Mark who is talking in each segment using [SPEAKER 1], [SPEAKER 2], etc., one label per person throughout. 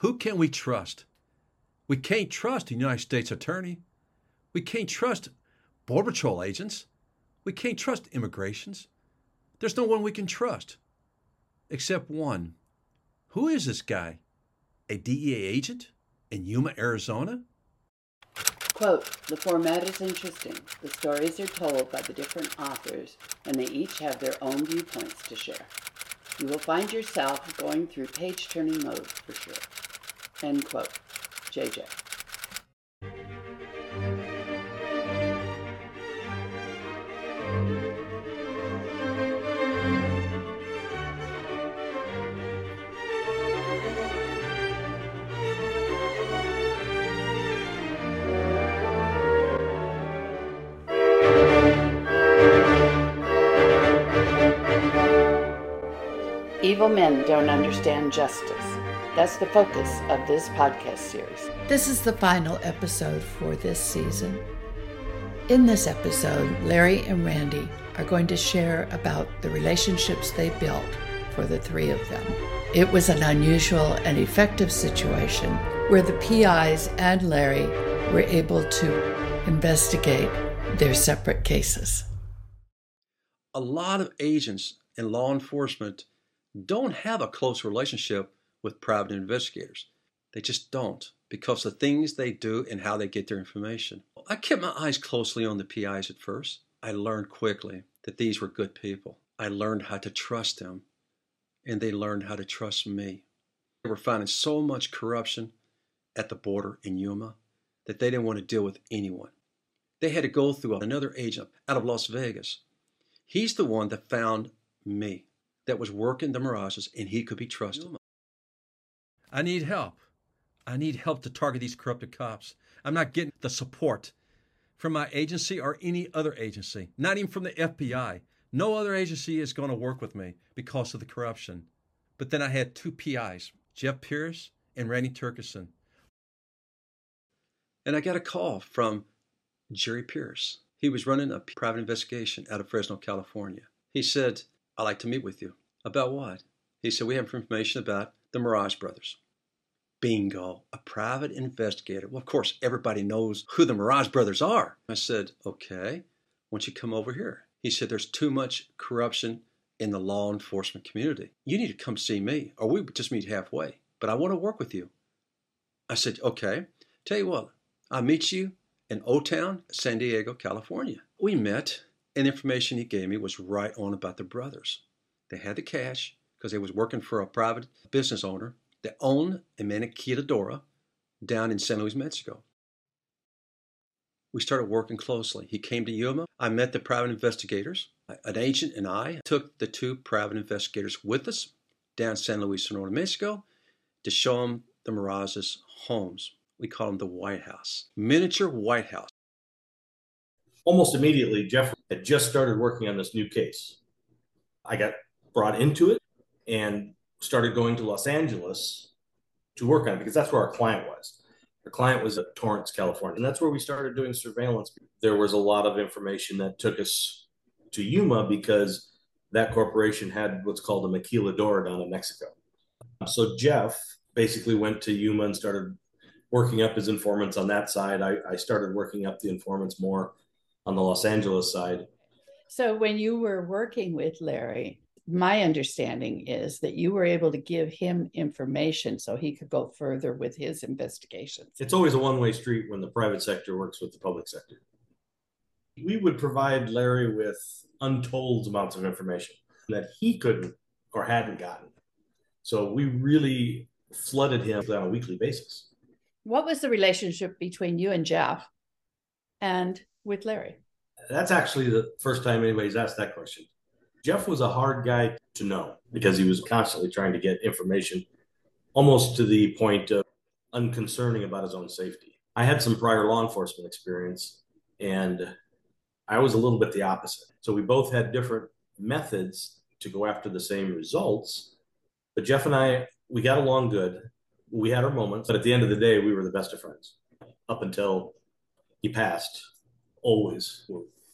[SPEAKER 1] Who can we trust? We can't trust the United States Attorney. We can't trust Border Patrol agents. We can't trust immigrations. There's no one we can trust except one. Who is this guy? A DEA agent in Yuma, Arizona?
[SPEAKER 2] Quote, the format is interesting. The stories are told by the different authors, and they each have their own viewpoints to share. You will find yourself going through page turning mode for sure. End quote. JJ. Evil men don't understand justice. That's the focus of this podcast series.
[SPEAKER 3] This is the final episode for this season. In this episode, Larry and Randy are going to share about the relationships they built for the three of them. It was an unusual and effective situation where the PIs and Larry were able to investigate their separate cases.
[SPEAKER 1] A lot of agents in law enforcement don't have a close relationship with private investigators. They just don't because the things they do and how they get their information. I kept my eyes closely on the PIs at first. I learned quickly that these were good people. I learned how to trust them, and they learned how to trust me. They were finding so much corruption at the border in Yuma that they didn't want to deal with anyone. They had to go through another agent out of Las Vegas. He's the one that found me that was working the mirages and he could be trusted. I need help. I need help to target these corrupted cops. I'm not getting the support from my agency or any other agency, not even from the FBI. No other agency is going to work with me because of the corruption. But then I had two PIs, Jeff Pearce and Randy Torgerson. And I got a call from Jerry Pearce. He was running a private investigation out of Fresno, California. He said, I'd like to meet with you. About what? He said, We have information about the Mirage brothers. Bingo, a private investigator. Well, of course, everybody knows who the Mirage brothers are. I said, Okay, why don't you come over here? He said, There's too much corruption in the law enforcement community. You need to come see me, or we just meet halfway. But I want to work with you. I said, Okay, tell you what, I'll meet you in O Town, San Diego, California. We met and information he gave me was right on about the brothers. They had the cash because they was working for a private business owner that owned a maquiladora down in San Luis, Mexico. We started working closely. He came to Yuma. I met the private investigators. An agent and I took the two private investigators with us down San Luis, Sonora, Mexico to show them the Mirage's homes. We call them the White House, miniature White House
[SPEAKER 4] almost immediately, Jeff had just started working on this new case. I got brought into it and started going to Los Angeles to work on it because that's where our client was. Our client was at Torrance, California, and that's where we started doing surveillance. There was a lot of information that took us to Yuma because that corporation had what's called a maquiladora down in Mexico. So Jeff basically went to Yuma and started working up his informants on that side. I, I started working up the informants more on the Los Angeles side.
[SPEAKER 2] So when you were working with Larry, my understanding is that you were able to give him information so he could go further with his investigations.
[SPEAKER 4] It's always a one way street when the private sector works with the public sector. We would provide Larry with untold amounts of information that he couldn't or hadn't gotten. So we really flooded him on a weekly basis.
[SPEAKER 2] What was the relationship between you and Jeff? And with Larry?
[SPEAKER 4] That's actually the first time anybody's asked that question. Jeff was a hard guy to know because he was constantly trying to get information almost to the point of unconcerning about his own safety. I had some prior law enforcement experience and I was a little bit the opposite. So we both had different methods to go after the same results. But Jeff and I, we got along good. We had our moments, but at the end of the day, we were the best of friends up until he passed always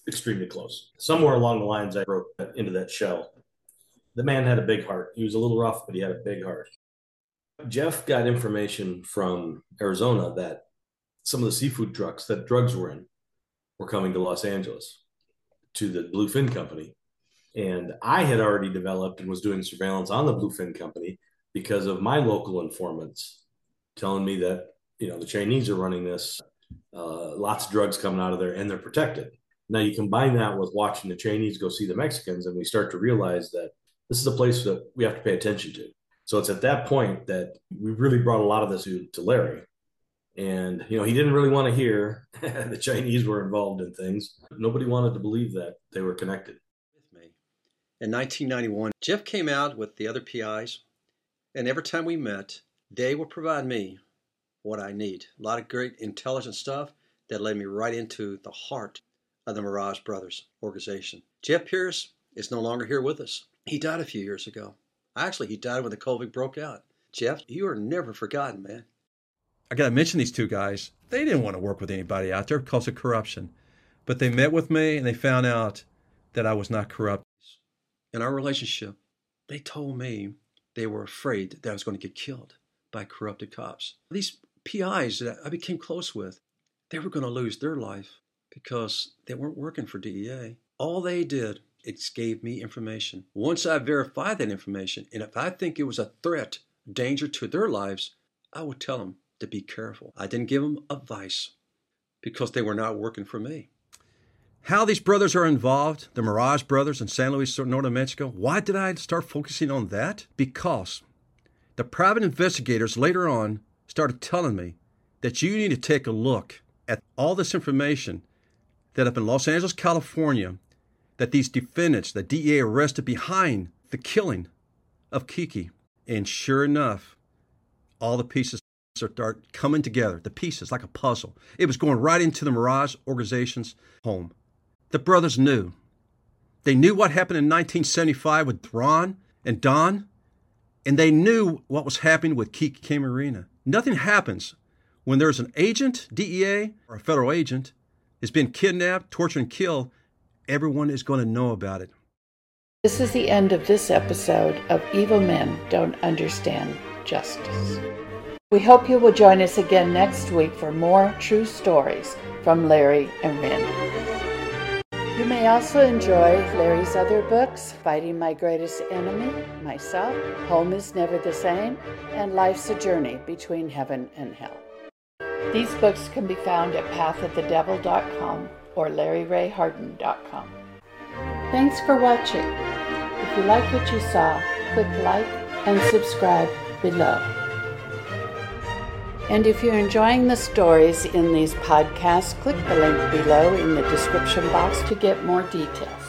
[SPEAKER 4] extremely close. Somewhere along the lines, I broke into that shell. The man had a big heart. He was a little rough, but he had a big heart. Jeff got information from Arizona that some of the seafood trucks that drugs were in were coming to Los Angeles to the Bluefin Company. And I had already developed and was doing surveillance on the Bluefin Company because of my local informants telling me that, you know, the Chinese are running this, uh, lots of drugs coming out of there and they're protected. Now you combine that with watching the Chinese go see the Mexicans, and we start to realize that this is a place that we have to pay attention to. So it's at that point that we really brought a lot of this to, to Larry. And, you know, he didn't really want to hear the Chinese were involved in things. Nobody wanted to believe that they were connected.
[SPEAKER 1] In 1991, Jeff came out with the other PIs, and every time we met, they would provide me what I need. A lot of great intelligent stuff that led me right into the heart of the Mirage Brothers organization. Jeff Pearce is no longer here with us. He died a few years ago. Actually, he died when the COVID broke out. Jeff, you are never forgotten, man. I got to mention these two guys. They didn't want to work with anybody out there because of corruption. But they met with me and they found out that I was not corrupt. In our relationship, they told me they were afraid that I was going to get killed by corrupted cops. These PIs that I became close with, they were going to lose their life because they weren't working for DEA. All they did it gave me information. Once I verified that information, and if I think it was a threat, danger to their lives, I would tell them to be careful. I didn't give them advice because they were not working for me. How these brothers are involved, the Mirage brothers in San Luis, Northern Mexico, why did I start focusing on that? Because the private investigators later on started telling me that you need to take a look at all this information that up in Los Angeles, California, that these defendants, the DEA arrested behind the killing of Kiki. And sure enough, all the pieces start coming together, the pieces like a puzzle. It was going right into the Mirage organization's home. The brothers knew. They knew what happened in 1975 with Ron and Don, and they knew what was happening with Kiki Camarena. Nothing happens when there's an agent, DEA, or a federal agent, is been kidnapped, tortured, and killed everyone is going to know about it.
[SPEAKER 3] This is the end of this episode of Evil Men Don't Understand Justice. We hope you will join us again next week for more true stories from Larry and Randy. You may also enjoy Larry's other books Fighting My Greatest Enemy, Myself, Home is Never the Same, and Life's a Journey Between Heaven and Hell. These books can be found at pathofthedevil.com or LarryRayHarden.com. Thanks for watching. If you like what you saw, click like and subscribe below. And if you're enjoying the stories in these podcasts, click the link below in the description box to get more details.